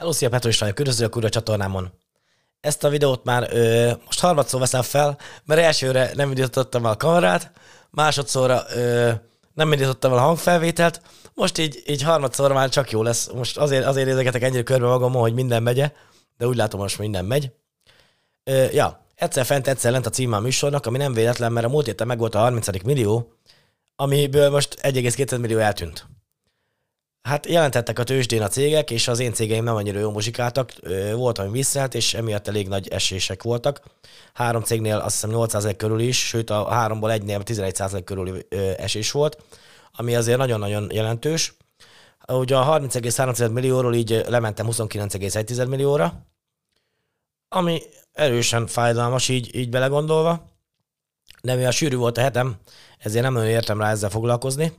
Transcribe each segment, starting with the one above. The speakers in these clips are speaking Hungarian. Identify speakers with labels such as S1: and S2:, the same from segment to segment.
S1: Hello, szia Petro István, üdvözlök újra a csatornámon. Ezt a videót már ö, most harmadszor veszem fel, mert elsőre nem indítottam el a kamerát, másodszorra ö, nem indítottam el a hangfelvételt, most így, így harmadszor már csak jó lesz. Most azért, azért nézegetek ennyire körbe magam, hogy minden megye, de úgy látom, most minden megy. Ö, ja, egyszer fent, egyszer lent a címe a műsornak, ami nem véletlen, mert a múlt héten meg volt a 30. millió, amiből most 1,2 millió eltűnt. Hát jelentettek a tőzsdén a cégek, és az én cégeim nem annyira jó muzsikáltak, volt, ami visszaállt, és emiatt elég nagy esések voltak. Három cégnél azt hiszem 8% körül is, sőt a háromból egynél 11% körül esés volt, ami azért nagyon-nagyon jelentős. Ugye a 30,3 millióról így lementem 29,1 millióra, ami erősen fájdalmas így, így belegondolva, de mivel sűrű volt a hetem, ezért nem nagyon értem rá ezzel foglalkozni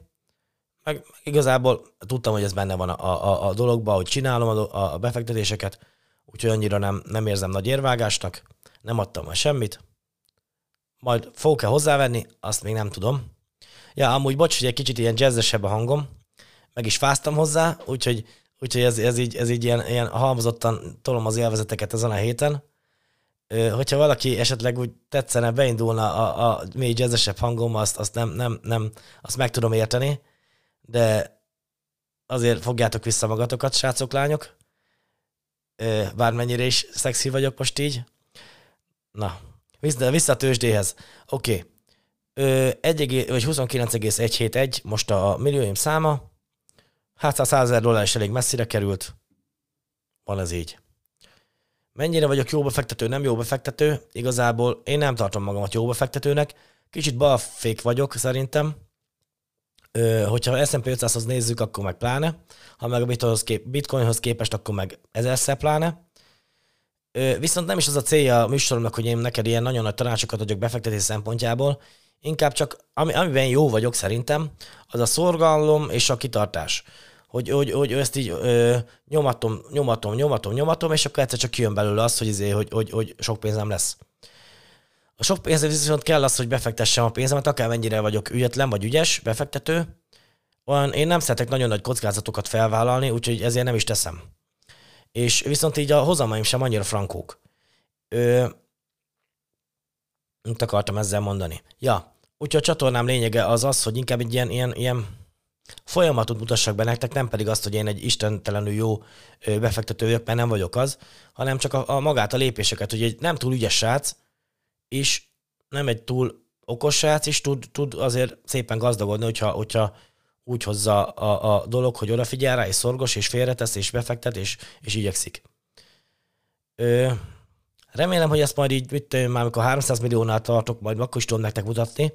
S1: meg, igazából tudtam, hogy ez benne van a, a, a dologban, hogy csinálom a, a befektetéseket, úgyhogy annyira nem, nem érzem nagy érvágásnak, nem adtam már semmit. Majd fogok-e hozzávenni, azt még nem tudom. Ja, amúgy bocs, hogy egy kicsit ilyen jazzesebb a hangom, meg is fáztam hozzá, úgyhogy, úgyhogy ez, ez, így, ez így ilyen, ilyen halmozottan tolom az élvezeteket ezen a héten. Hogyha valaki esetleg úgy tetszene, beindulna a, a mély jazzesebb hangom, azt, azt nem, nem, nem, azt meg tudom érteni, de azért fogjátok vissza magatokat, srácok, lányok. Bármennyire is szexi vagyok most így. Na, vissza, a tőzsdéhez. Oké. Okay. 1, vagy 29,171 most a millióim száma. Hát a 100 ezer dollár is elég messzire került. Van ez így. Mennyire vagyok jó befektető, nem jó befektető? Igazából én nem tartom magamat jó befektetőnek. Kicsit balfék vagyok szerintem hogyha S&P 500-hoz nézzük, akkor meg pláne, ha meg a Bitcoinhoz, kép, Bitcoinhoz képest, akkor meg ezerszer pláne. Viszont nem is az a célja a műsoromnak, hogy én neked ilyen nagyon nagy tanácsokat adjak befektetés szempontjából, inkább csak, ami, amiben jó vagyok szerintem, az a szorgalom és a kitartás. Hogy, hogy, hogy ezt így ö, nyomatom, nyomatom, nyomatom, nyomatom, és akkor egyszer csak kijön belőle az, hogy, izé, hogy, hogy, hogy sok pénzem lesz. A sok pénzhez viszont kell az, hogy befektessem a pénzemet, akár mennyire vagyok ügyetlen vagy ügyes befektető. Olyan, én nem szeretek nagyon nagy kockázatokat felvállalni, úgyhogy ezért nem is teszem. És viszont így a hozamaim sem annyira frankók. Ö, mit akartam ezzel mondani? Ja, úgyhogy a csatornám lényege az az, hogy inkább egy ilyen, ilyen, ilyen folyamatot mutassak be nektek, nem pedig azt, hogy én egy istentelenül jó befektető vagyok, mert nem vagyok az, hanem csak a, a magát, a lépéseket, hogy egy nem túl ügyes srác, és nem egy túl okos srác, és tud, tud azért szépen gazdagodni, hogyha, hogyha úgy hozza a, a dolog, hogy odafigyel rá, és szorgos, és félretesz, és befektet, és, és igyekszik. Ö, remélem, hogy ezt majd így, mit, már amikor 300 milliónál tartok, majd akkor is tudom nektek mutatni,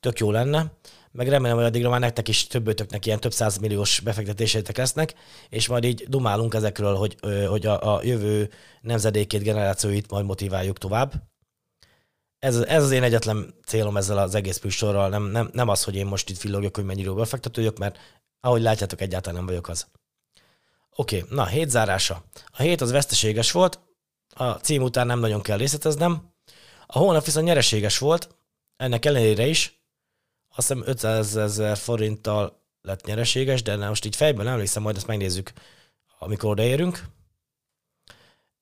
S1: tök jó lenne, meg remélem, hogy addigra már nektek is többötöknek ilyen több milliós befektetésétek lesznek, és majd így dumálunk ezekről, hogy, hogy a, a jövő nemzedékét, generációit majd motiváljuk tovább ez, ez az én egyetlen célom ezzel az egész műsorral, nem, nem, nem az, hogy én most itt fillogjak, hogy mennyire befektető vagyok, mert ahogy látjátok, egyáltalán nem vagyok az. Oké, okay, na, hét zárása. A hét az veszteséges volt, a cím után nem nagyon kell részleteznem. A hónap viszont nyereséges volt, ennek ellenére is. Azt hiszem 500 ezer forinttal lett nyereséges, de most így fejben emlékszem, majd ezt megnézzük, amikor odaérünk.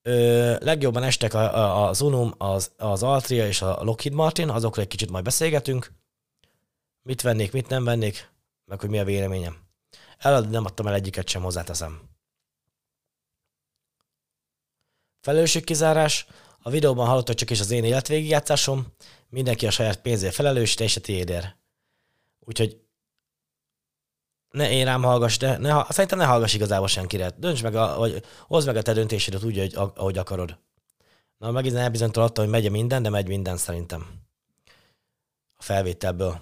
S1: Ö, legjobban estek a, a, az Unum, az, az Altria és a Lockheed Martin, azokról egy kicsit majd beszélgetünk. Mit vennék, mit nem vennék, meg hogy mi a véleményem. Eladni nem adtam el egyiket sem, hozzáteszem. Felelősségkizárás. A videóban hallottak csak is az én életvégigjátszásom. Mindenki a saját pénzért felelős, te is a tiédért. Úgyhogy ne én rám hallgass, de ne, szerintem ne hallgass igazából senkire. Dönts meg, a, vagy hozd meg a te döntésedet úgy, hogy, ahogy akarod. Na, megint elbizonytalanodtam, hogy megy minden, de megy minden szerintem. A felvételből.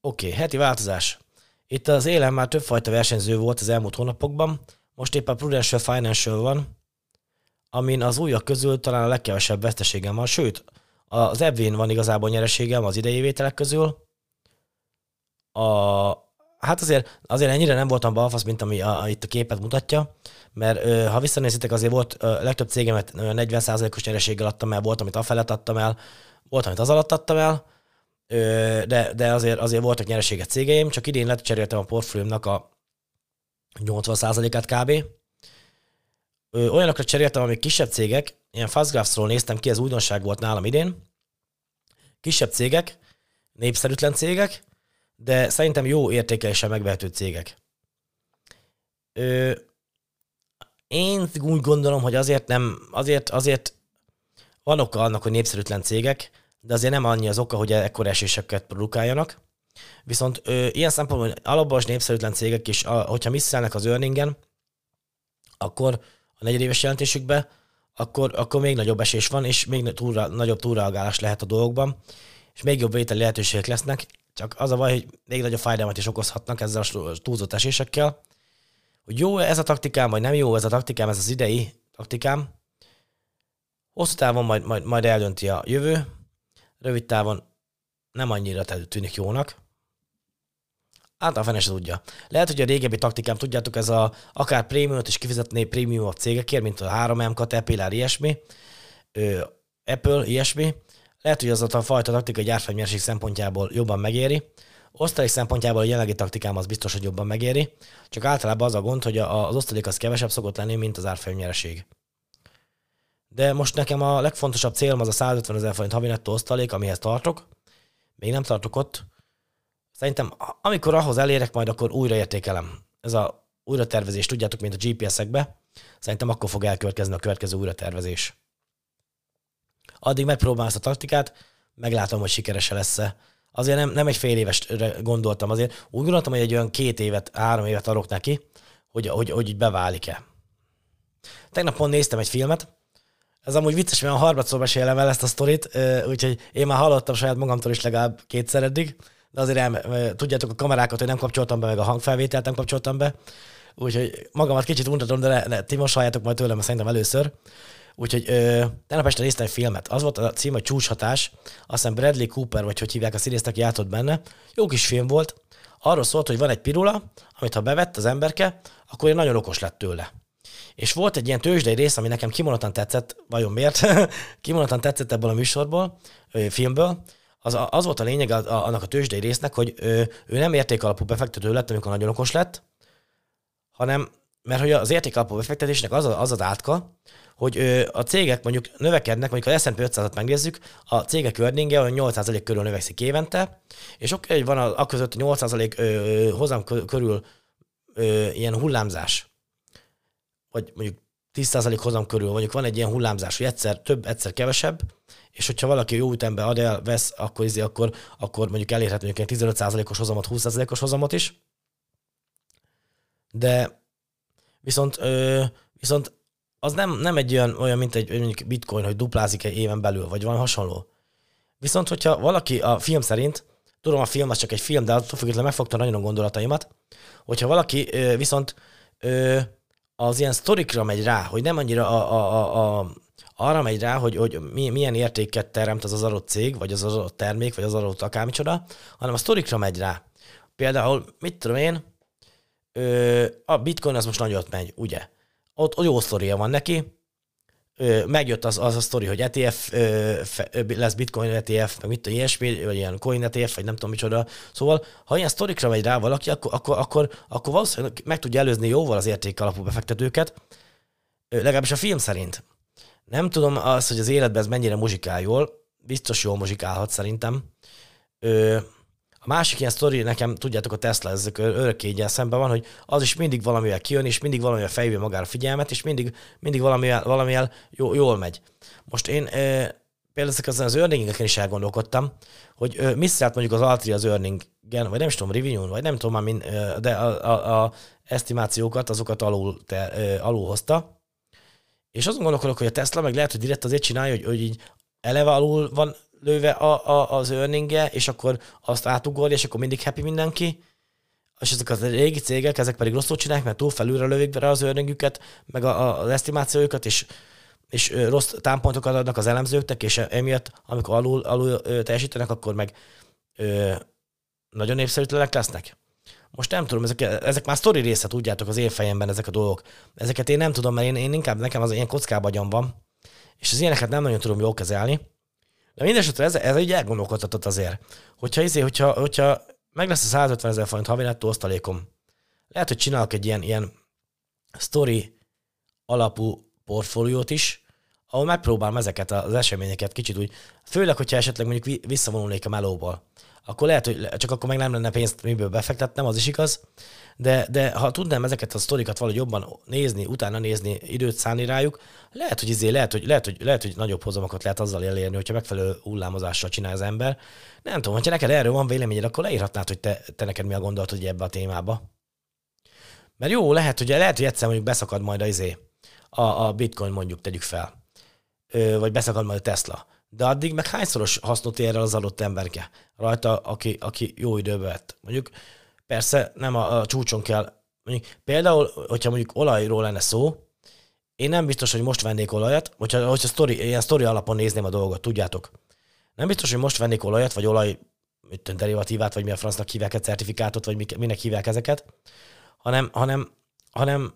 S1: Oké, okay, heti változás. Itt az élen már többfajta versenyző volt az elmúlt hónapokban, most éppen Prudential Financial van, amin az újak közül talán a legkevesebb veszteségem van, sőt, az Ebvin van igazából nyereségem az idei vételek közül, a, hát azért, azért ennyire nem voltam balfasz, mint ami a, a, itt a képet mutatja, mert ö, ha visszanézitek, azért volt ö, legtöbb cégemet 40%-os nyereséggel adtam el, volt, amit afelett adtam el, volt, amit az alatt adtam el, ö, de, de azért, azért voltak nyereséget cégeim, csak idén lecseréltem a portfóliómnak a 80%-át kb. Ö, olyanokra cseréltem, amik kisebb cégek, ilyen Fastgraphs-ról néztem ki, ez újdonság volt nálam idén. Kisebb cégek, népszerűtlen cégek, de szerintem jó értékeléssel megvehető cégek. Ö, én úgy gondolom, hogy azért nem, azért, azért van oka annak, hogy népszerűtlen cégek, de azért nem annyi az oka, hogy ekkor eséseket produkáljanak. Viszont ö, ilyen szempontból alapban is népszerűtlen cégek is, a, hogyha misszelnek az earningen, akkor a negyedéves jelentésükbe, akkor, akkor még nagyobb esés van, és még túlra, nagyobb túlreagálás lehet a dolgokban, és még jobb vételi lehetőségek lesznek, csak az a baj, hogy még nagyobb fájdalmat is okozhatnak ezzel a túlzott esésekkel. Hogy jó ez a taktikám, vagy nem jó ez a taktikám, ez az idei taktikám, hosszú távon majd, majd, majd eldönti a jövő, rövid távon nem annyira tűnik jónak. Hát a fene se tudja. Lehet, hogy a régebbi taktikám, tudjátok, ez a akár prémiumot is kifizetné prémium a cégekért, mint a 3M, Caterpillar, ilyesmi, Apple, ilyesmi. Lehet, hogy az a fajta taktika egy árfolyamnyerség szempontjából jobban megéri. Osztalék szempontjából a jelenlegi taktikám az biztos, hogy jobban megéri, csak általában az a gond, hogy az osztalék az kevesebb szokott lenni, mint az árfolyamnyereség. De most nekem a legfontosabb célom az a 150 ezer forint havi nettó osztalék, amihez tartok. Még nem tartok ott. Szerintem amikor ahhoz elérek, majd akkor újraértékelem. Ez a újratervezés, tudjátok, mint a GPS-ekbe. Szerintem akkor fog elkövetkezni a következő újratervezés. Addig megpróbálom ezt a taktikát, meglátom, hogy sikeres lesz-e. Azért nem, nem egy fél éves gondoltam, azért úgy gondoltam, hogy egy olyan két évet, három évet adok neki, hogy, hogy, hogy beválik-e. Tegnap pont néztem egy filmet, ez amúgy vicces, mert a harmadszor mesélem el ezt a sztorit, úgyhogy én már hallottam saját magamtól is legalább kétszer eddig, de azért el, tudjátok a kamerákat, hogy nem kapcsoltam be, meg a hangfelvételt nem kapcsoltam be, úgyhogy magamat kicsit untatom, de ne, ne, ti most halljátok majd tőlem, szerintem először. Úgyhogy ö, tegnap este néztem filmet. Az volt a cím, hogy Csúcshatás. Azt hiszem Bradley Cooper, vagy hogy hívják a színészt, aki játszott benne. Jó kis film volt. Arról szólt, hogy van egy pirula, amit ha bevett az emberke, akkor én nagyon okos lett tőle. És volt egy ilyen tőzsdei rész, ami nekem kimondottan tetszett, vajon miért? kimondottan tetszett ebből a műsorból, filmből, az, az volt a lényeg annak a tőzsdei résznek, hogy ő, ő nem értékalapú befektető lett, amikor nagyon okos lett, hanem mert hogy az értékalapú befektetésnek az, az az átka, hogy a cégek mondjuk növekednek, mondjuk a S&P 500-at megnézzük, a cégek earningje olyan 8% körül növekszik évente, és oké, hogy van a, a között 8% hozam körül ö, ilyen hullámzás vagy mondjuk 10% hozam körül, mondjuk van egy ilyen hullámzás, hogy egyszer több, egyszer kevesebb, és hogyha valaki jó ütemben ad el, vesz, akkor, izé, akkor, akkor mondjuk elérhet mondjuk egy 15%-os hozamot, 20%-os hozamot is. De viszont, ö, viszont az nem, nem egy olyan, olyan, mint egy mondjuk bitcoin, hogy duplázik egy éven belül, vagy van hasonló. Viszont, hogyha valaki a film szerint, tudom, a film az csak egy film, de attól függetlenül megfogta nagyon a gondolataimat, hogyha valaki ö, viszont ö, az ilyen sztorikra megy rá, hogy nem annyira a, a, a, a, arra megy rá, hogy, hogy milyen értéket teremt az az adott cég, vagy az adott termék, vagy az adott akármicsoda, hanem a sztorikra megy rá. Például, mit tudom én, ö, a bitcoin az most nagyot megy, ugye? Ott, jó sztoria van neki, megjött az, az a sztori, hogy ETF lesz bitcoin ETF, meg mit tudom, ilyesmi, vagy ilyen coin ETF, vagy nem tudom micsoda. Szóval, ha ilyen sztorikra megy rá valaki, akkor, akkor, akkor, akkor valószínűleg meg tudja előzni jóval az érték alapú befektetőket, legalábbis a film szerint. Nem tudom az, hogy az életben ez mennyire muzsikál jól, biztos jól muzsikálhat szerintem. A másik ilyen sztori, nekem tudjátok, a Tesla ezek örökké így szemben van, hogy az is mindig valamivel kijön, és mindig valamivel fejlő magára figyelmet, és mindig, mindig valamivel, valamivel jó, jól megy. Most én e, például ezek az, earningeken is elgondolkodtam, hogy e, mi szállt mondjuk az Altri az earningen, vagy nem is tudom, revenue vagy nem tudom már, min, e, de a, a, a esztimációkat, azokat alul, te, e, alul hozta, és azon gondolkodok, hogy a Tesla meg lehet, hogy direkt azért csinálja, hogy, hogy így eleve alul van lőve a, a, az earning és akkor azt átugorja, és akkor mindig happy mindenki, és ezek az régi cégek, ezek pedig rosszul csinálják, mert túl felülre lövik be az earningüket, meg a, a, az esztimációjukat, és, és rossz támpontokat adnak az elemzőknek, és emiatt, amikor alul, alul teljesítenek, akkor meg ö, nagyon népszerűtlenek lesznek. Most nem tudom, ezek, ezek már sztori része, tudjátok, az én fejemben ezek a dolgok. Ezeket én nem tudom, mert én, én inkább nekem az ilyen kockába van, és az ilyeneket nem nagyon tudom jól kezelni. De mindesetre ez, ez egy elgondolkodtatott azért. Hogyha, izé, hogyha, hogyha meg lesz a 150 ezer forint havi nettó osztalékom, lehet, hogy csinálok egy ilyen, ilyen story alapú portfóliót is, ahol megpróbálom ezeket az eseményeket kicsit úgy, főleg, hogyha esetleg mondjuk visszavonulnék a melóból, akkor lehet, hogy csak akkor meg nem lenne pénzt miből befektetnem, az is igaz, de, de ha tudnám ezeket a sztorikat valahogy jobban nézni, utána nézni, időt szállni rájuk, lehet, hogy izé, lehet, hogy, lehet, hogy, lehet, hogy nagyobb hozamokat lehet azzal elérni, hogyha megfelelő hullámozással csinál az ember. Nem tudom, hogyha neked erről van véleményed, akkor leírhatnád, hogy te, te neked mi a gondolatod ebbe a témába. Mert jó, lehet, hogy, lehet, hogy egyszer mondjuk beszakad majd a, izé, a, a bitcoin mondjuk, tegyük fel. Ö, vagy beszakad majd a Tesla. De addig meg hányszoros hasznot ér el az adott emberke rajta, aki, aki jó időbe vett. Mondjuk persze nem a, a csúcson kell. Mondjuk, például, hogyha mondjuk olajról lenne szó, én nem biztos, hogy most vennék olajat, hogyha, hogyha story, ilyen sztori alapon nézném a dolgot, tudjátok. Nem biztos, hogy most vennék olajat, vagy olaj mit derivatívát, vagy mi a francnak hívják a certifikátot, vagy minek hívják ezeket, hanem, hanem, hanem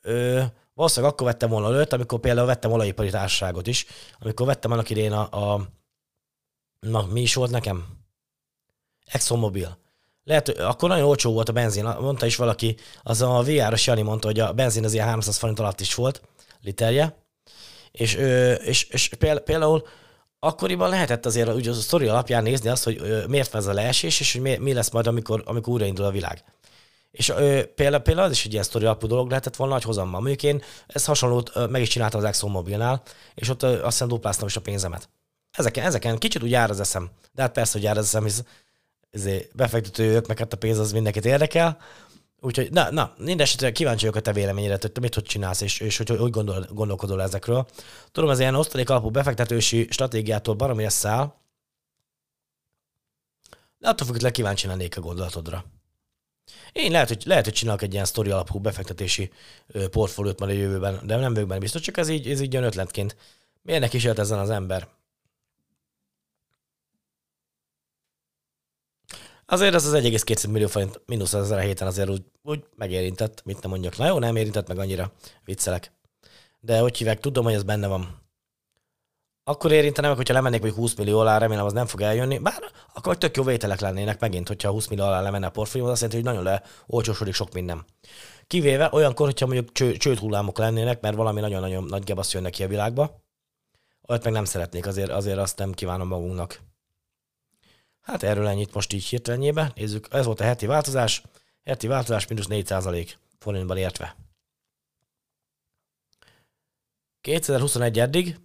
S1: ö, valószínűleg akkor vettem volna előtt, amikor például vettem olajipari társaságot is, amikor vettem annak idén a, a na, mi is volt nekem? ExxonMobil. Lehet, akkor nagyon olcsó volt a benzin, mondta is valaki, az a VR-os Jani mondta, hogy a benzin az ilyen 300 forint alatt is volt, literje, és, és, és például akkoriban lehetett azért ugye a sztori alapján nézni azt, hogy miért van ez a leesés, és hogy mi lesz majd, amikor, amikor újraindul a világ. És ö, például, például az is egy ilyen sztori alapú dolog lehetett volna nagy hozammal. Mondjuk én ezt hasonlót ö, meg is csináltam az Exxon Mobilnál, és ott ö, azt hiszem dupláztam is a pénzemet. Ezeken, ezeken kicsit úgy jár az eszem. De hát persze, hogy jár az eszem, hisz ezért befektetők, meg hát a pénz az mindenkit érdekel. Úgyhogy, na, na mindesetre kíváncsi vagyok a te véleményére, hogy te mit hogy csinálsz, és, és hogy hogy gondol, gondolkodol ezekről. Tudom, ez ilyen osztalék alapú befektetősi stratégiától baromi száll, de attól függetlenül kíváncsi lennék a gondolatodra. Én lehet, hogy, lehet, hogy csinálok egy ilyen sztori alapú befektetési portfóliót majd a jövőben, de nem vagyok benne biztos, csak ez így, ez így jön ötletként. Miért ne kísért ezen az ember? Azért az az 1,2 millió forint mínusz ezer a héten azért úgy, úgy megérintett, mit nem mondjak. Na jó, nem érintett meg annyira, viccelek. De hogy hívják, tudom, hogy ez benne van. Akkor érintene meg, hogyha lemennék hogy 20 millió alá, remélem az nem fog eljönni. Bár akkor tök jó vételek lennének megint, hogyha 20 millió alá lemenne a portfólió, az azt jelenti, hogy nagyon leolcsósodik sok minden. Kivéve olyankor, hogyha mondjuk cső, csőd hullámok lennének, mert valami nagyon-nagyon nagy gebasz jön neki a világba, olyat meg nem szeretnék, azért, azért azt nem kívánom magunknak. Hát erről ennyit most így hirtelenjébe. Nézzük, ez volt a heti változás. Heti változás mínusz 4% forintban értve. 2021 eddig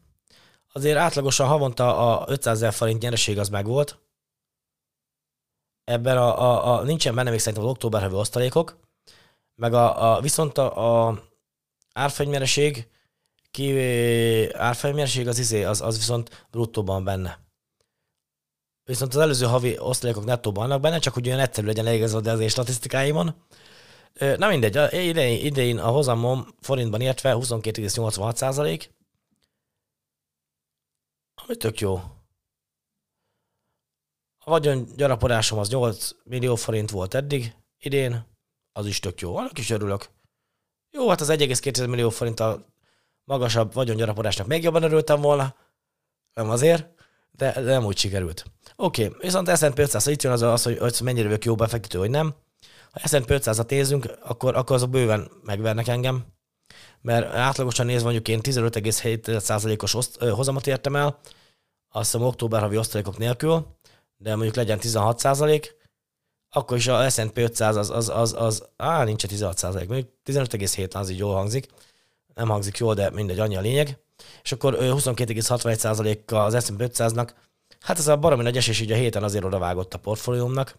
S1: azért átlagosan havonta a 500 ezer forint nyereség az meg volt. Ebben a, a, a nincsen benne még szerintem az október havi osztalékok, meg a, a viszont a, a árfolyamnyereség, ki árfolyamnyereség az izé, az, az viszont bruttóban benne. Viszont az előző havi osztalékok nettóban vannak benne, csak hogy olyan egyszerű legyen leigazodni az én statisztikáimon. Na mindegy, idején, idején a hozamom forintban értve 22,86 százalék, ami tök jó. A vagyon gyarapodásom az 8 millió forint volt eddig, idén, az is tök jó. Annak is örülök. Jó, hát az 1,2 millió forint a magasabb vagyongyarapodásnak még jobban örültem volna. Nem azért, de, nem úgy sikerült. Oké, okay, viszont S&P 500, itt jön az, az hogy, hogy mennyire vagyok jó befektető, vagy nem. Ha S&P 500-at nézzünk, akkor, akkor azok bőven megvernek engem, mert átlagosan nézve mondjuk én 15,7%-os hozamot értem el, azt hiszem október havi osztalékok nélkül, de mondjuk legyen 16 százalék, akkor is a S&P 500 az, az, az, az á, nincs 16 százalék, mondjuk 15,7 az így jól hangzik, nem hangzik jól, de mindegy, annyi a lényeg. És akkor 22,61 százaléka az S&P 500-nak, hát ez a baromi nagy esés így a héten azért odavágott a portfóliómnak.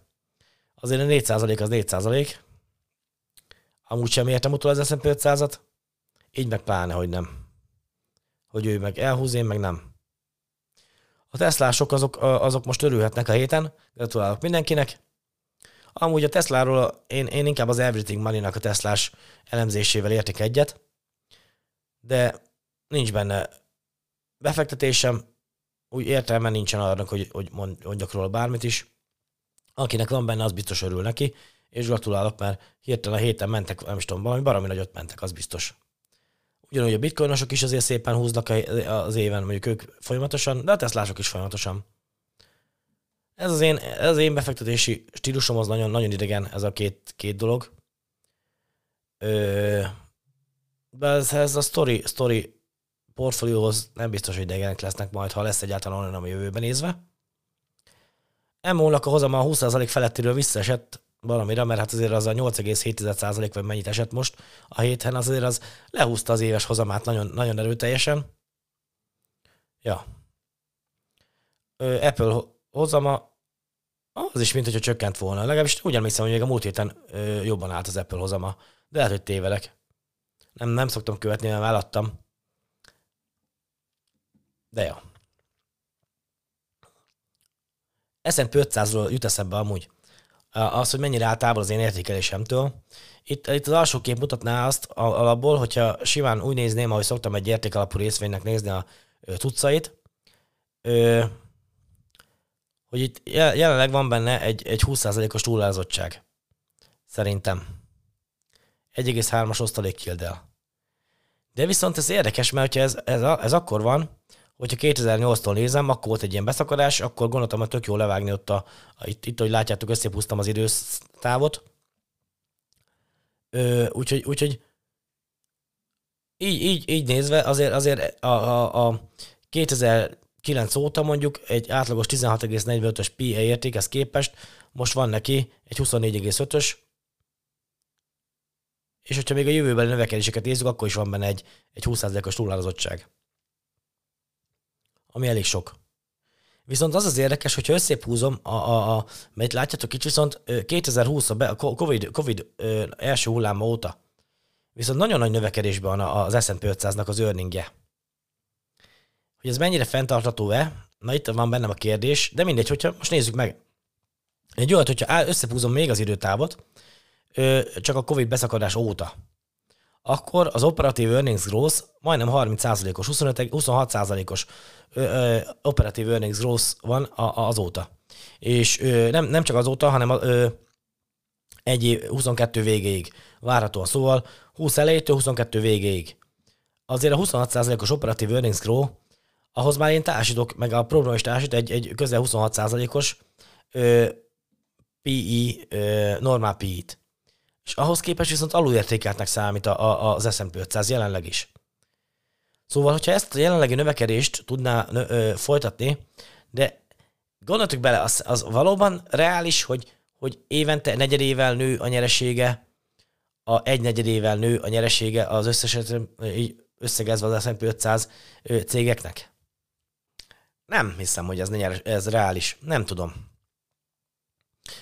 S1: Azért a 4 százalék az 4 százalék. Amúgy sem értem utol az S&P 500-at, így meg pláne, hogy nem. Hogy ő meg elhúz, én meg nem. A Teslások azok, azok most örülhetnek a héten, gratulálok mindenkinek. Amúgy a Tesláról én, én inkább az Everything Money-nak a Teslás elemzésével értek egyet, de nincs benne befektetésem, úgy értelme nincsen arra, hogy, hogy mondjak róla bármit is. Akinek van benne, az biztos örül neki, és gratulálok, mert hirtelen a héten mentek, nem is tudom, valami baromi nagyot mentek, az biztos. Ugyanúgy a bitcoinosok is azért szépen húznak az éven, mondjuk ők folyamatosan, de a Teslások is folyamatosan. Ez az én, ez az én befektetési stílusom az nagyon, nagyon idegen, ez a két, két dolog. Ö, de ez, ez a story, story portfólióhoz nem biztos, hogy idegenek lesznek majd, ha lesz egyáltalán olyan, ami jövőben nézve. Emolnak a hozama a 20% felettiről visszaesett valamire, mert hát azért az a 8,7% vagy mennyit esett most a héten, azért az lehúzta az éves hozamát nagyon, nagyon erőteljesen. Ja. Apple hozama az is, mint hogyha csökkent volna. Legalábbis úgy emlékszem, hogy még a múlt héten jobban állt az Apple hozama. De lehet, hogy tévelek. Nem, nem szoktam követni, mert vállattam. De jó. S&P 500-ról jut eszembe amúgy az, hogy mennyire áll távol az én értékelésemtől. Itt, itt az alsó kép mutatná azt alapból, hogyha simán úgy nézném, ahogy szoktam egy értékalapú részvénynek nézni a cuccait, hogy itt jelenleg van benne egy, egy 20%-os túlázottság. Szerintem. 1,3-as osztalék kildel. De viszont ez érdekes, mert hogyha ez, ez, ez akkor van, hogyha 2008-tól nézem, akkor volt egy ilyen beszakadás, akkor gondoltam, hogy tök jó levágni ott a, a itt, itt, hogy látjátok, összepúztam az időtávot. Ö, úgyhogy, úgyhogy így, így, így nézve azért, azért a, a, a 2009 óta mondjuk egy átlagos 16,45-ös PE értékhez képest most van neki egy 24,5-ös, és hogyha még a jövőben növekedéseket nézzük, akkor is van benne egy, egy 20%-os túlárazottság ami elég sok. Viszont az az érdekes, hogyha összephúzom, a, a, a, mert látjátok itt viszont 2020 a, COVID, COVID első hulláma óta, viszont nagyon nagy növekedésben van az S&P 500-nak az earningje. Hogy ez mennyire fenntartható-e? Na itt van bennem a kérdés, de mindegy, hogyha most nézzük meg. Egy olyat, hogyha összepúzom még az időtávot, csak a COVID beszakadás óta, akkor az operatív earnings growth majdnem 30%-os, 26%-os operatív earnings growth van a, azóta. És ö, nem, nem csak azóta, hanem ö, egy év, 22 végéig várhatóan. Szóval 20 elejétől 22 végéig. Azért a 26%-os operatív earnings growth, ahhoz már én társítok, meg a program is társít egy, egy közel 26%-os ö, PE, ö, normál PE-t és ahhoz képest viszont alulértékeltnek számít a, a, az S&P 500 jelenleg is. Szóval, hogyha ezt a jelenlegi növekedést tudná nö, ö, folytatni, de gondoltuk bele, az, az valóban reális, hogy, hogy évente negyedével nő a nyeresége, a egy negyedével nő a nyeresége az összes összegezve az S&P 500 cégeknek? Nem hiszem, hogy ez, ez reális. Nem tudom.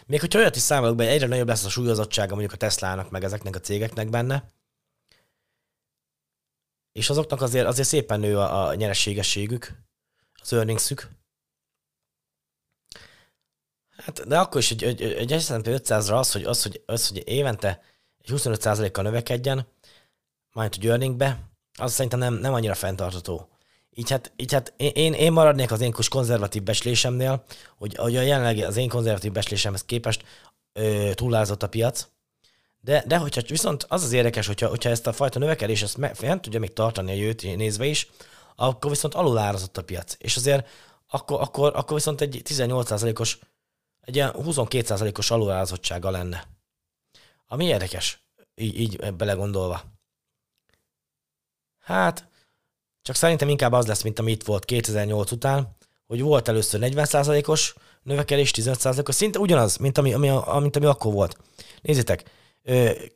S1: Még hogyha olyat is számolok be, egyre nagyobb lesz a súlyozottsága mondjuk a Teslának, meg ezeknek a cégeknek benne, és azoknak azért, azért szépen nő a, a nyerességességük, az earningsük. Hát, de akkor is egy, egy, egy S&P 500-ra az, hogy, az, hogy, az, hogy évente egy 25%-kal növekedjen, majd hogy earningbe, az szerintem nem, nem annyira fenntartató. Így hát, így hát én, én maradnék az én kis konzervatív beslésemnél, hogy, hogy a jelenlegi az én konzervatív beslésemhez képest ö, túlázott a piac, de, de hogyha viszont az az érdekes, hogyha, hogyha ezt a fajta növekedés ezt me, nem tudja még tartani a jövőt nézve is, akkor viszont alulárazott a piac. És azért akkor, akkor, akkor viszont egy 18%-os, egy ilyen 22%-os alulárazottsága lenne. Ami érdekes, így, így belegondolva. Hát, csak szerintem inkább az lesz, mint ami itt volt 2008 után, hogy volt először 40%-os növekedés, 15%-os, szinte ugyanaz, mint ami, ami, mint ami akkor volt. Nézzétek,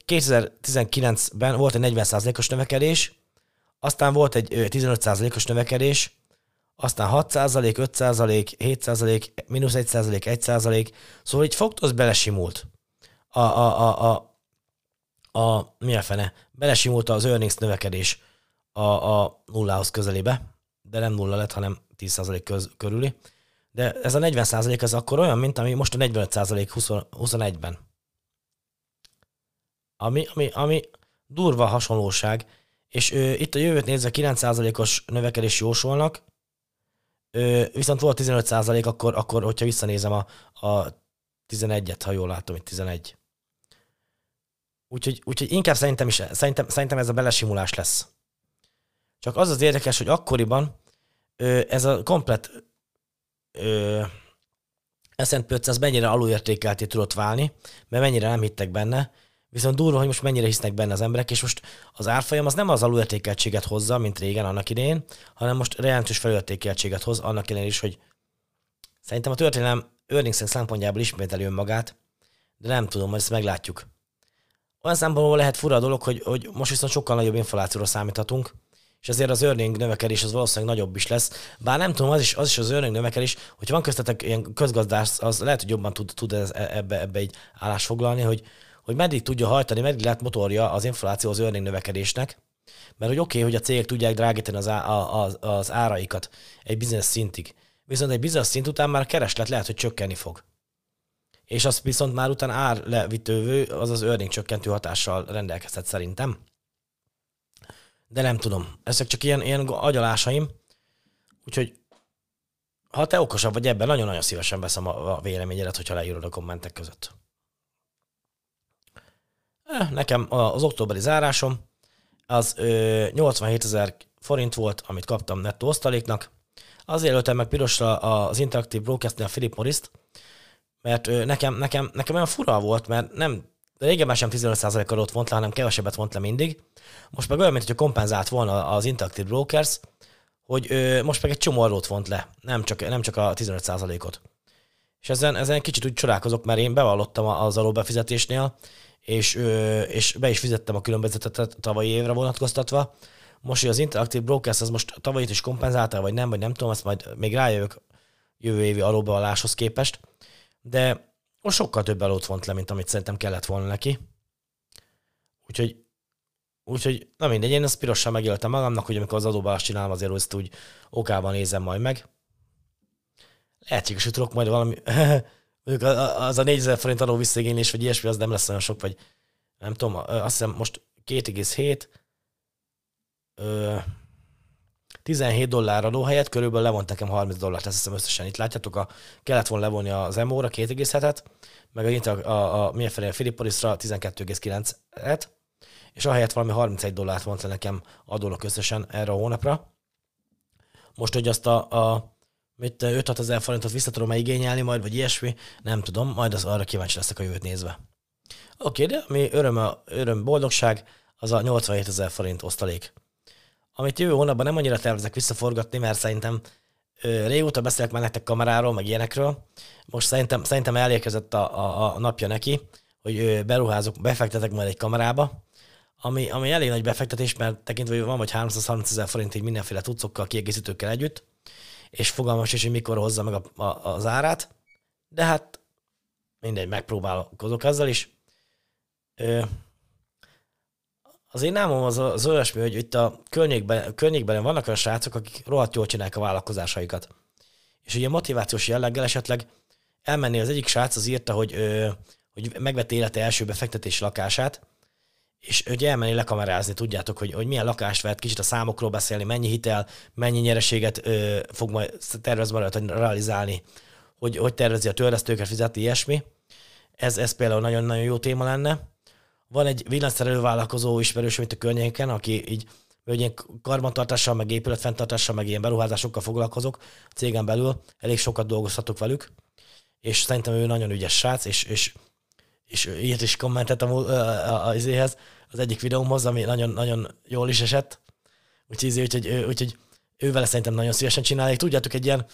S1: 2019-ben volt egy 40%-os növekedés, aztán volt egy 15%-os növekedés, aztán 6%, 5%, 7%, mínusz 1%, 1%, szóval így fogtoz belesimult a, a, a, a, a mi a fene, belesimult az earnings növekedés a, a nullához közelébe, de nem nulla lett, hanem 10% köz, körüli. De ez a 40% ez akkor olyan, mint ami most a 45% 20, 21-ben. Ami, ami, ami durva hasonlóság, és ö, itt a jövőt nézve 9%-os növekedés jósolnak, ö, viszont volt 15% akkor, akkor hogyha visszanézem a, a 11-et, ha jól látom, itt 11. Úgyhogy, úgyhogy inkább szerintem is, szerintem, szerintem ez a belesimulás lesz. Csak az az érdekes, hogy akkoriban ö, ez a komplet S&P 500 mennyire alulértékelté tudott válni, mert mennyire nem hittek benne, Viszont durva, hogy most mennyire hisznek benne az emberek, és most az árfolyam az nem az alulértékeltséget hozza, mint régen annak idején, hanem most jelentős felértékeltséget hoz annak idején is, hogy szerintem a történelem earnings szempontjából ismételi önmagát, de nem tudom, majd ezt meglátjuk. Olyan szempontból lehet fura a dolog, hogy, hogy most viszont sokkal nagyobb inflációra számíthatunk, és ezért az earning növekedés az valószínűleg nagyobb is lesz. Bár nem tudom, az is az, is az earning növekedés, hogy van köztetek ilyen közgazdász, az lehet, hogy jobban tud, tud ez, ebbe, ebbe egy állás foglalni, hogy, hogy meddig tudja hajtani, meddig lehet motorja az infláció az earning növekedésnek. Mert hogy oké, okay, hogy a cégek tudják drágítani az, á, az, az áraikat egy bizonyos szintig. Viszont egy bizonyos szint után már a kereslet lehet, hogy csökkenni fog. És azt viszont már után ár levitővő, az az earning csökkentő hatással rendelkezhet szerintem de nem tudom. Ezek csak ilyen, ilyen agyalásaim. Úgyhogy ha te okosabb vagy ebben, nagyon-nagyon szívesen veszem a, a véleményedet, hogyha leírod a kommentek között. Eh, nekem az októberi zárásom az ö, 87 ezer forint volt, amit kaptam nettó osztaléknak. Azért öltem meg pirosra az Interactive Broadcast-nél Philip Morris-t, mert nekem, nekem, nekem olyan fura volt, mert nem régebben sem 15%-kal ott vont le, hanem kevesebbet vont le mindig. Most meg olyan, mint hogyha kompenzált volna az Interactive Brokers, hogy ö, most meg egy csomó adót vont le, nem csak, nem csak a 15%-ot. És ezen, ezen kicsit úgy csodálkozok, mert én bevallottam az alóbefizetésnél, és, ö, és be is fizettem a különbözetet tavalyi évre vonatkoztatva. Most, hogy az Interactive Brokers az most tavalyit is kompenzálta, vagy nem, vagy nem tudom, ezt majd még rájövök jövő évi alóbevalláshoz képest. De most sokkal több elót vont le, mint amit szerintem kellett volna neki. Úgyhogy, úgyhogy na mindegy, én ezt pirossal megjelöltem magamnak, hogy amikor az adóbálást csinálom, azért ezt úgy okában nézem majd meg. Lehetséges, hogy tudok majd valami, mondjuk az a 4000 forint adó visszaigénylés, vagy ilyesmi, az nem lesz olyan sok, vagy nem tudom, azt hiszem most 2,7, 17 dollár adó helyett körülbelül levont nekem 30 dollárt, ezt hiszem összesen. Itt látjátok, a, kellett volna levonni az MO-ra 2,7-et, meg a, a, a, a milyen felé a Filippolisra 12,9-et, és ahelyett valami 31 dollárt vont le nekem adónak összesen erre a hónapra. Most, hogy azt a, a 5-6 ezer forintot vissza tudom igényelni majd, vagy ilyesmi, nem tudom, majd az arra kíváncsi leszek a jövőt nézve. Oké, okay, de mi öröm, öröm, boldogság, az a 87 ezer forint osztalék amit jövő hónapban nem annyira tervezek visszaforgatni, mert szerintem régóta beszélek már nektek kameráról, meg ilyenekről. Most szerintem, szerintem elérkezett a, a, a napja neki, hogy beruházok, befektetek majd egy kamerába, ami, ami elég nagy befektetés, mert tekintve, hogy van vagy 330 ezer forint így mindenféle tucokkal, kiegészítőkkel együtt, és fogalmas is, hogy mikor hozza meg a, a, az árát, de hát mindegy, megpróbálkozok ezzel is. Ö, az én námom az, az olyasmi, hogy itt a környékben, környékben vannak olyan srácok, akik rohadt jól csinálják a vállalkozásaikat. És ugye motivációs jelleggel esetleg elmenni az egyik srác az írta, hogy, ö, hogy megvette élete első befektetési lakását, és ugye elmenni lekamerázni, tudjátok, hogy, hogy milyen lakást vett, kicsit a számokról beszélni, mennyi hitel, mennyi nyereséget ö, fog majd tervez majd realizálni, hogy, hogy tervezi a törlesztőket fizetni, ilyesmi. Ez, ez például nagyon-nagyon jó téma lenne van egy villanyszerelő vállalkozó ismerős, mint a környéken, aki így hogy ilyen karbantartással, meg épületfenntartással, meg ilyen beruházásokkal foglalkozok cégen belül, elég sokat dolgozhatok velük, és szerintem ő nagyon ügyes srác, és, és, és ilyet is kommentett az izéhez, az egyik videómhoz, ami nagyon, nagyon jól is esett, úgyhogy, úgyhogy, úgyhogy ővel szerintem nagyon szívesen csinálják. Tudjátok, egy ilyen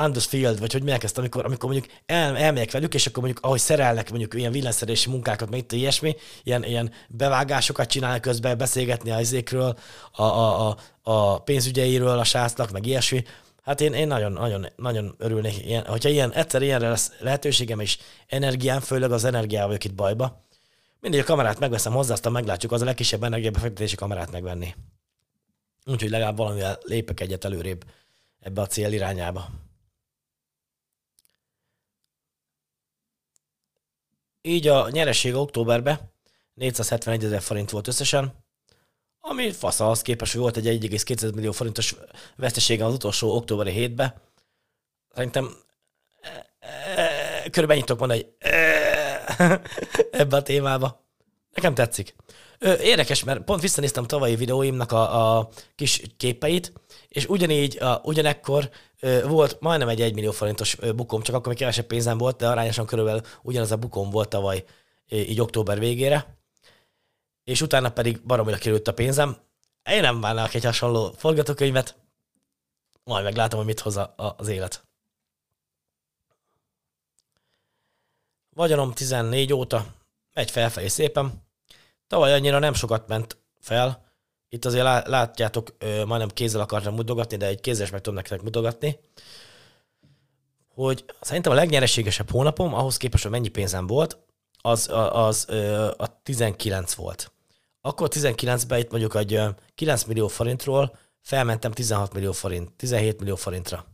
S1: Underfield, vagy hogy milyen ezt, amikor, amikor mondjuk el, elmegyek velük, és akkor mondjuk, ahogy szerelnek mondjuk ilyen villanyszerési munkákat, meg itt ilyesmi, ilyen, ilyen bevágásokat csinálnak közben, beszélgetni a izékről, a, a, a, a pénzügyeiről a sásznak, meg ilyesmi. Hát én, én nagyon, nagyon, nagyon örülnék, ilyen, hogyha ilyen, egyszer ilyenre lesz lehetőségem, és energiám, főleg az energiával vagyok itt bajba. Mindig a kamerát megveszem hozzá, aztán meglátjuk, az a legkisebb energiabefektetési kamerát megvenni. Úgyhogy legalább valamivel lépek egyet előrébb ebbe a cél irányába. Így a nyereség októberben 471 ezer forint volt összesen, ami fasz ahhoz képest, hogy volt egy 1,2 millió forintos vesztesége az utolsó októberi hétben. Szerintem körülbelül ennyit tudok mondani, hogy ebbe a témába. Nekem tetszik. Érdekes, mert pont visszanéztem tavalyi videóimnak a, a kis képeit, és ugyanígy, a, ugyanekkor volt majdnem egy 1 millió forintos bukom, csak akkor még kevesebb pénzem volt, de arányosan körülbelül ugyanaz a bukom volt tavaly így október végére, és utána pedig baromira került a pénzem. Én nem várnák egy hasonló forgatókönyvet, majd meglátom, hogy mit hoz a, a, az élet. Vagyonom 14 óta, megy felfelé szépen. Tavaly annyira nem sokat ment fel. Itt azért látjátok, majdnem kézzel akartam mutogatni, de egy kézzel is meg tudom nektek mutogatni hogy szerintem a legnyereségesebb hónapom, ahhoz képest, hogy mennyi pénzem volt, az, az, a 19 volt. Akkor 19-ben itt mondjuk egy 9 millió forintról felmentem 16 millió forint, 17 millió forintra.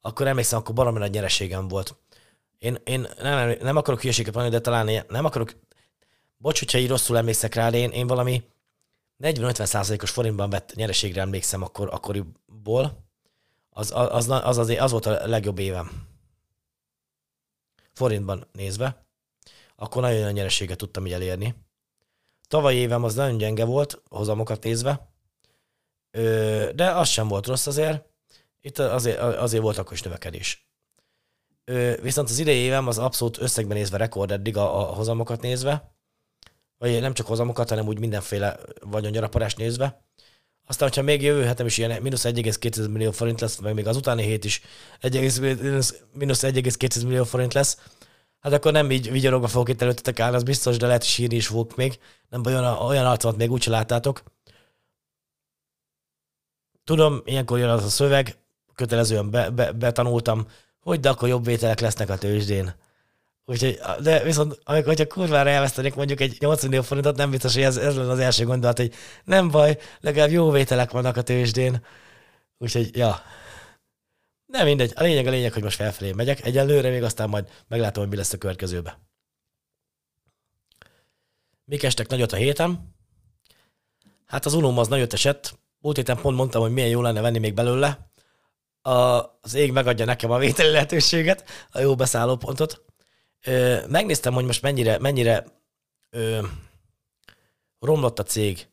S1: Akkor emlékszem, akkor baromi nagy nyereségem volt. Én, én nem, nem akarok hülyeséget mondani, de talán nem akarok, bocs, hogyha így rosszul emlékszek rá, én, én valami 40-50 százalékos forintban vett nyereségre emlékszem akkor, akkoriból. Az, az, az, az, az, az volt a legjobb évem forintban nézve, akkor nagyon nagy nyereséget tudtam így elérni. Tavaly évem az nagyon gyenge volt, hozamokat nézve, de az sem volt rossz azért. Itt azért, azért volt akkor is növekedés. Viszont az idei évem az abszolút összegben nézve rekord eddig a, a hozamokat nézve, vagy nem csak hozamokat, hanem úgy mindenféle vagyongyaraparás nézve. Aztán, hogyha még jövő hetem is ilyen mínusz 1,2 millió forint lesz, meg még az utáni hét is 1, mínusz 1,2 millió forint lesz, hát akkor nem így vigyorogva fogok itt előttetek állni, az biztos, de lehet sírni is fogok még. Nem baj, olyan, olyan arcomat még úgyse láttátok. Tudom, ilyenkor jön az a szöveg, kötelezően be, be, betanultam, hogy de akkor jobb vételek lesznek a tőzsdén. Úgyhogy, de viszont amikor, hogyha kurvára elvesztenék mondjuk egy 8 millió forintot, nem biztos, hogy ez, ez lenne az első gondolat, hogy nem baj, legalább jó vételek vannak a tőzsdén. Úgyhogy, ja. Nem mindegy. A lényeg a lényeg, hogy most felfelé megyek. Egyelőre még aztán majd meglátom, hogy mi lesz a következőbe. Mik estek nagyot a héten? Hát az unóm az nagyot esett. Múlt héten pont mondtam, hogy milyen jó lenne venni még belőle. A, az ég megadja nekem a vételi lehetőséget, a jó beszállópontot. Ö, megnéztem, hogy most mennyire, mennyire ö, romlott a cég.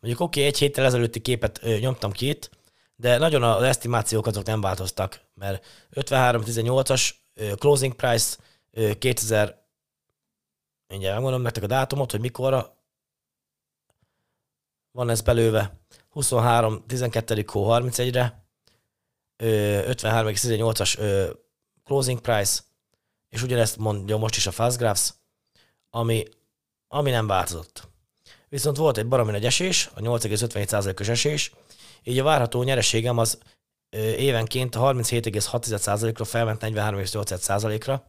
S1: Mondjuk oké, okay, egy héttel ezelőtti képet ö, nyomtam ki itt, de nagyon az esztimációk azok nem változtak, mert 53-18-as closing price 2000, mindjárt megmondom nektek a dátumot, hogy mikorra van ez belőve, 23 12 hó 31-re, 53,18-as closing price, és ugyanezt mondja most is a Fastgraphs, ami, ami nem változott. Viszont volt egy baromi nagy esés, a 8,57%-os esés, így a várható nyereségem az évenként 37,6%-ra felment 43,8%-ra.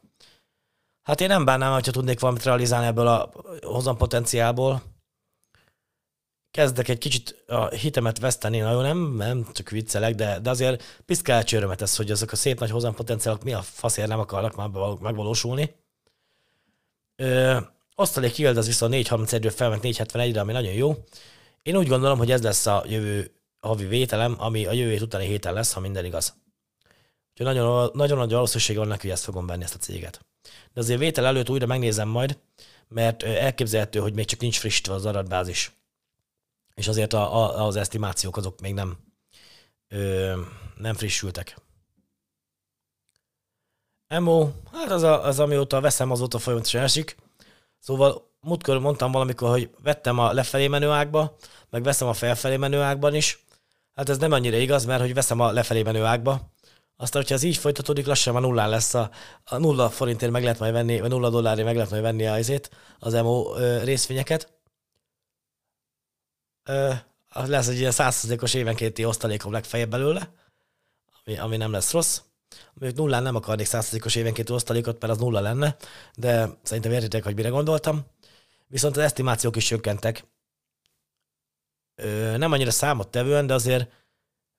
S1: Hát én nem bánnám, hogyha tudnék valamit realizálni ebből a hozampotenciálból. Kezdek egy kicsit a hitemet veszteni, nagyon nem, nem csak viccelek, de, de azért piszkál csőrömet ez, hogy ezek a szép nagy hozampotenciálok mi a faszért nem akarnak már megvalósulni. Ö, osztalék yield az viszont 431-ről felment 471-re, ami nagyon jó. Én úgy gondolom, hogy ez lesz a jövő havi vételem, ami a jövő hét utáni héten lesz, ha minden igaz. Úgyhogy nagyon, nagyon nagy valószínűség van neki, hogy ezt fogom venni, ezt a céget. De azért vétel előtt újra megnézem majd, mert elképzelhető, hogy még csak nincs frissítve az adatbázis. És azért a, a, az esztimációk azok még nem, ö, nem frissültek. Emo, hát az, a, az amióta veszem, azóta folyamatosan esik. Szóval múltkor mondtam valamikor, hogy vettem a lefelé menő ágba, meg veszem a felfelé menő ágban is, Hát ez nem annyira igaz, mert hogy veszem a lefelé menő ágba, aztán, hogyha ez így folytatódik, lassan már nullán lesz a, a nulla forintért meg lehet majd venni, vagy nulla dollárért meg lehet majd venni az, az MO ö, részvényeket. Ö, lesz egy ilyen százszerzékos évenkénti osztalékom legfeljebb belőle, ami, ami nem lesz rossz. Mondjuk nullán nem akarnék százszerzékos évenkénti osztalékot, mert az nulla lenne, de szerintem értitek, hogy mire gondoltam. Viszont az esztimációk is csökkentek, nem annyira számottevően, de azért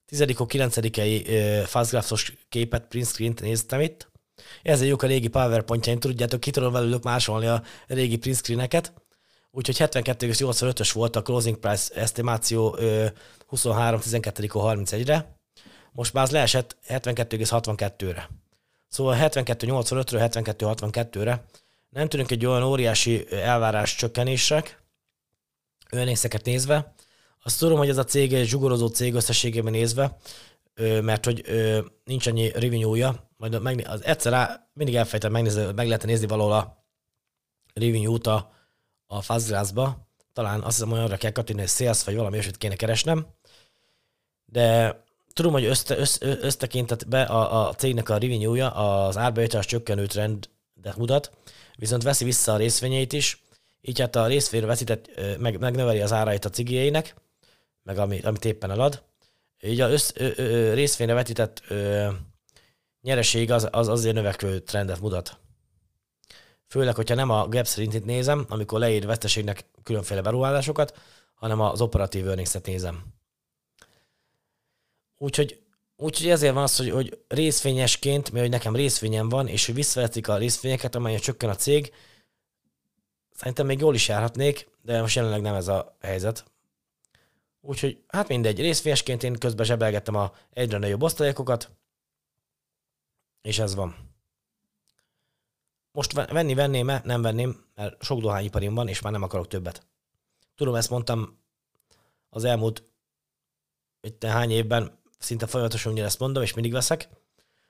S1: 10 9 fastgraphos képet, print screen-t néztem itt. Ezért jók a régi PowerPoint-jaim, tudjátok, ki tudom velük másolni a régi print screeneket. Úgyhogy 72,85-ös volt a closing price esztimáció 23-12-31-re. Most már az leesett 72,62-re. Szóval 72,85-ről 72,62-re nem tűnünk egy olyan óriási elvárás csökkenésre, olyan nézve, azt tudom, hogy ez a cég egy zsugorozó cég összességében nézve, mert hogy nincs annyi revenue-ja, majd az egyszer rá, mindig elfejtem megnézni, meg lehet nézni valahol a revenue-t a a Fazglassba, talán azt hiszem olyanra kell kattintani, hogy sales vagy valami olyasmit kéne keresnem, de tudom, hogy össze, össze, összetekintetve a, a cégnek a revenue-ja az árbevételes csökkenő trendet mutat, viszont veszi vissza a részvényeit is, így hát a részvényre veszített, meg, megnöveli az árait a cigéjének, meg ami, amit éppen elad. Így a össz, ö, ö, részvényre vetített ö, nyereség az, az azért növekvő trendet mutat. Főleg, hogyha nem a gap szerintit nézem, amikor leír veszteségnek különféle beruházásokat, hanem az operatív earnings nézem. Úgyhogy, úgyhogy ezért van az, hogy, hogy részvényesként, mert hogy nekem részvényem van, és hogy visszavetik a részvényeket, amelyen csökken a cég, szerintem még jól is járhatnék, de most jelenleg nem ez a helyzet. Úgyhogy hát mindegy, részvényesként én közben zsebelgettem a egyre nagyobb osztályokat, és ez van. Most venni venném -e? Nem venném, mert sok dohányiparim van, és már nem akarok többet. Tudom, ezt mondtam az elmúlt itt hány évben, szinte folyamatosan ugye ezt mondom, és mindig veszek,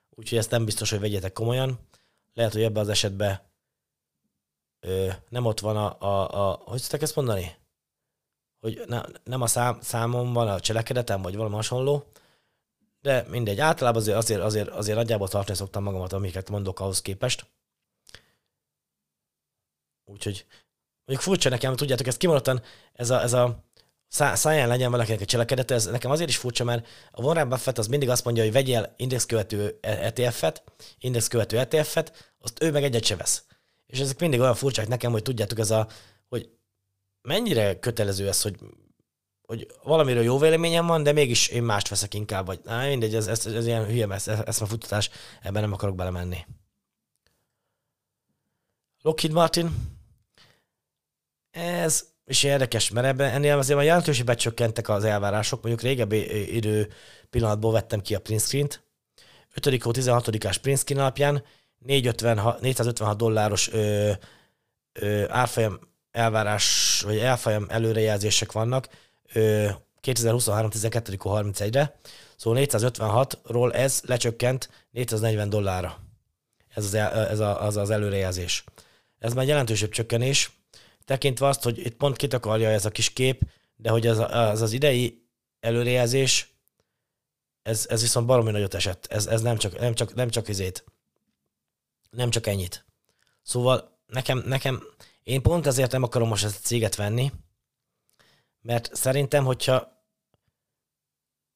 S1: úgyhogy ezt nem biztos, hogy vegyetek komolyan. Lehet, hogy ebben az esetben ö, nem ott van a, a, a hogy szokták ezt mondani? Hogy ne, nem a szám, számom van a cselekedetem, vagy valami hasonló, de mindegy, általában azért, azért, azért, azért nagyjából tartani szoktam magamat, amiket mondok ahhoz képest. Úgyhogy mondjuk furcsa nekem, tudjátok, ezt kimaradtan, ez a, ez a száján legyen valakinek egy cselekedete, ez nekem azért is furcsa, mert a Warren Buffett az mindig azt mondja, hogy vegyél indexkövető ETF-et, indexkövető ETF-et, azt ő meg egyet se vesz. És ezek mindig olyan furcsák nekem, hogy tudjátok, ez a, hogy mennyire kötelező ez, hogy, hogy valamiről jó véleményem van, de mégis én mást veszek inkább, vagy á, mindegy, ez, ez, ez ilyen hülye, ez, ez a futtatás, ebben nem akarok belemenni. Lockheed Martin, ez és érdekes, mert ebben ennél azért már jelentősen becsökkentek az elvárások. Mondjuk régebbi idő pillanatból vettem ki a print screen-t. 5. hó 16-ás print screen alapján 456, 456 dolláros ö, ö, árfolyam elvárás, vagy árfolyam előrejelzések vannak ö, 2023. 12. 31-re. Szóval 456-ról ez lecsökkent 440 dollárra. Ez az, ez a, az, az előrejelzés. Ez már jelentősebb csökkenés, tekintve azt, hogy itt pont kitakarja ez a kis kép, de hogy az az, az idei előrejelzés, ez, ez viszont baromi nagyot esett. Ez, ez nem csak, nem csak, nem csak izét. Nem csak ennyit. Szóval nekem, nekem, én pont ezért nem akarom most ezt a céget venni, mert szerintem, hogyha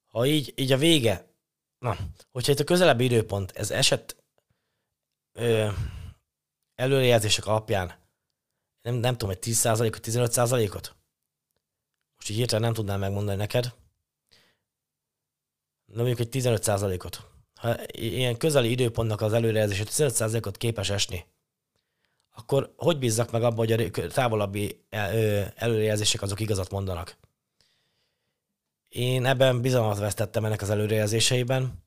S1: ha így, így a vége, na, hogyha itt a közelebbi időpont, ez esett ö, előrejelzések alapján nem, nem tudom, egy 10%-ot, 15%-ot? Most így hirtelen nem tudnám megmondani neked. De mondjuk egy 15%-ot. Ha ilyen közeli időpontnak az előrejelzése 15%-ot képes esni, akkor hogy bízzak meg abban, hogy a távolabbi előrejelzések azok igazat mondanak? Én ebben bizalmat vesztettem ennek az előrejelzéseiben,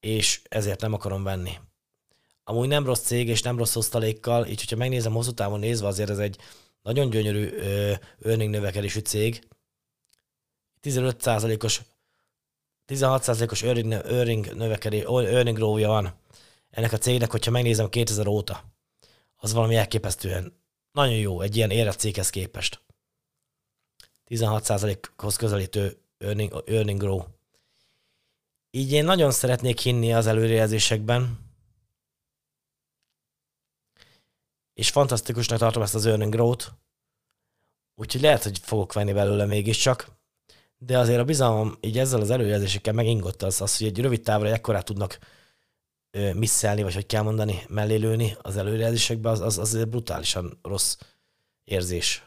S1: és ezért nem akarom venni amúgy nem rossz cég és nem rossz osztalékkal, így hogyha megnézem hosszú távon nézve, azért ez egy nagyon gyönyörű earning növekedésű cég. 15%-os 16%-os earning, earning, növekedés, earning growja van ennek a cégnek, hogyha megnézem 2000 óta. Az valami elképesztően nagyon jó egy ilyen érett céghez képest. 16%-hoz közelítő earning, earning grow. Így én nagyon szeretnék hinni az előrejelzésekben, és fantasztikusnak tartom ezt az earning growth, úgyhogy lehet, hogy fogok venni belőle mégiscsak, de azért a bizalmam így ezzel az előjelzésekkel megingott az, az, hogy egy rövid távra ekkorát tudnak ö, misszelni, vagy hogy kell mondani, mellélőni az előjelzésekbe, az, az, az brutálisan rossz érzés.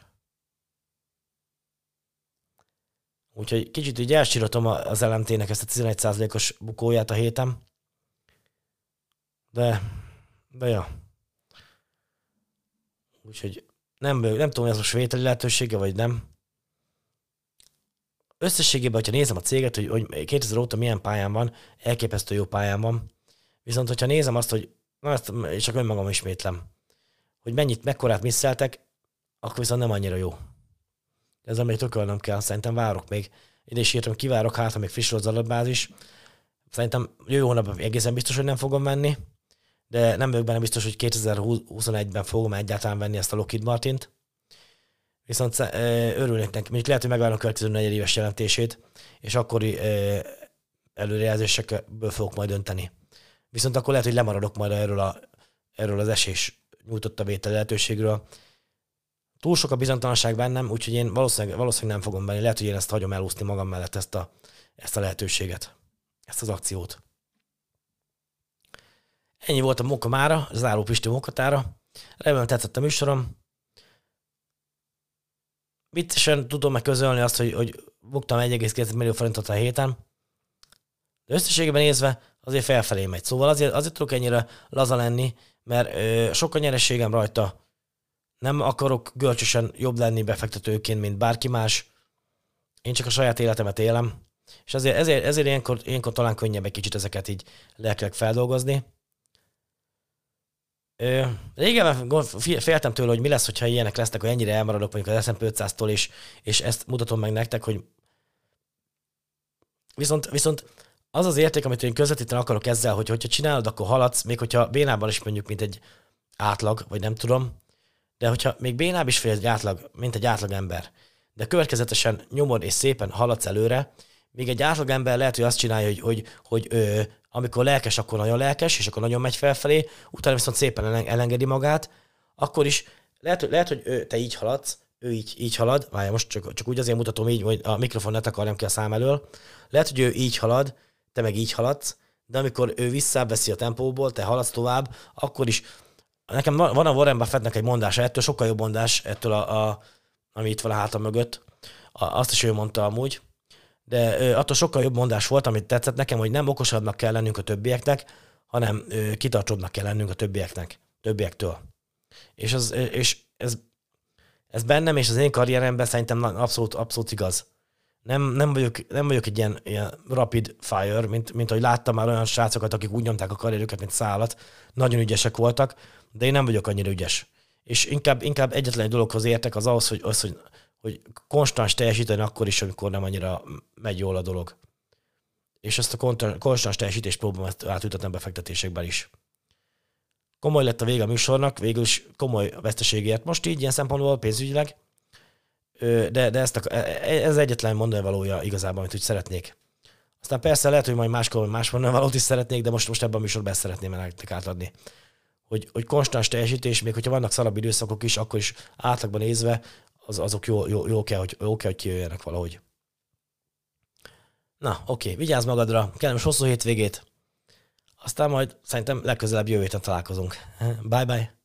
S1: Úgyhogy kicsit így elsírotom az LMT-nek ezt a 11%-os bukóját a héten. De, de ja. Úgyhogy nem, nem tudom, hogy ez most vételi lehetősége, vagy nem. Összességében, hogyha nézem a céget, hogy, hogy 2000 óta milyen pályán van, elképesztő jó pályán van. Viszont, hogyha nézem azt, hogy na, ezt csak önmagam ismétlem, hogy mennyit, mekkorát misszeltek, akkor viszont nem annyira jó. Ezzel még tökölnöm kell, szerintem várok még. Én is írtam, kivárok, hát ha még frissül az adatbázis. Szerintem jövő hónapban egészen biztos, hogy nem fogom menni de nem vagyok benne biztos, hogy 2021-ben fogom egyáltalán venni ezt a Lockheed Martint. Viszont örülnék neki, mondjuk lehet, hogy megvárom a következő negyed éves jelentését, és akkori előrejelzésekből fogok majd dönteni. Viszont akkor lehet, hogy lemaradok majd erről, a, erről az esés nyújtott a vétel lehetőségről. Túl sok a bizonytalanság bennem, úgyhogy én valószínűleg, valószínűleg nem fogom benni. Lehet, hogy én ezt hagyom elúszni magam mellett ezt a, ezt a lehetőséget, ezt az akciót. Ennyi volt a Moka mára, záró Pisti Mokatára. Remélem tetszett a műsorom. Viccesen tudom meg azt, hogy, hogy buktam 1,2 millió forintot a héten. De összességében nézve azért felfelé megy. Szóval azért, azért tudok ennyire laza lenni, mert ö, sok a nyerességem rajta. Nem akarok görcsösen jobb lenni befektetőként, mint bárki más. Én csak a saját életemet élem. És ezért, ezért, ezért ilyenkor, ilyenkor talán könnyebb egy kicsit ezeket így lelkileg feldolgozni. Régen féltem tőle, hogy mi lesz, hogyha ilyenek lesznek, hogy ennyire elmaradok mondjuk az S&P 500-tól, és, és ezt mutatom meg nektek, hogy viszont, viszont az az érték, amit én közvetíteni akarok ezzel, hogy hogyha csinálod, akkor haladsz, még hogyha bénában is mondjuk, mint egy átlag, vagy nem tudom, de hogyha még bénább is fél egy átlag, mint egy átlag ember, de következetesen nyomod és szépen haladsz előre, még egy átlag ember lehet, hogy azt csinálja, hogy, hogy, hogy ö, amikor lelkes, akkor nagyon lelkes, és akkor nagyon megy felfelé, utána viszont szépen elengedi magát, akkor is lehet, lehet hogy ő, te így haladsz, ő így, így halad, várj, most csak, csak úgy azért mutatom így, hogy a mikrofon ne takarjam ki a szám elől, lehet, hogy ő így halad, te meg így haladsz, de amikor ő visszaveszi a tempóból, te haladsz tovább, akkor is nekem van a Warren Buffettnek egy mondása, ettől sokkal jobb mondás, ettől a, a ami itt van a hátam mögött, a, azt is ő mondta amúgy, de attól sokkal jobb mondás volt, amit tetszett nekem, hogy nem okosabbnak kell lennünk a többieknek, hanem kitartóbbnak kell lennünk a többieknek, többiektől. És, az, és ez, ez bennem és az én karrieremben szerintem abszolút, abszolút igaz. Nem, nem, vagyok, nem vagyok egy ilyen, ilyen rapid fire, mint, mint ahogy láttam már olyan srácokat, akik úgy nyomták a karrierüket, mint szállat. Nagyon ügyesek voltak, de én nem vagyok annyira ügyes. És inkább, inkább egyetlen egy dologhoz értek, az ahhoz, hogy, az, hogy hogy konstans teljesíteni akkor is, amikor nem annyira megy jól a dolog. És ezt a konstans teljesítést próbálom átültetni befektetésekben is. Komoly lett a vége a műsornak, végül is komoly veszteségért most így, ilyen szempontból pénzügyileg, de, de ezt a, e, e, ez egyetlen mondani valója igazából, amit úgy szeretnék. Aztán persze lehet, hogy majd máskor más mondani valót is szeretnék, de most, most ebben a műsorban ezt szeretném nektek átadni. Hogy, hogy konstans teljesítés, még hogyha vannak szarabb időszakok is, akkor is átlagban nézve az, azok jó, jó, jó, kell, hogy, jó kell, hogy kijöjjenek valahogy. Na, oké, vigyázz magadra, kellemes hosszú hétvégét, aztán majd szerintem legközelebb jövő héten találkozunk. Bye-bye!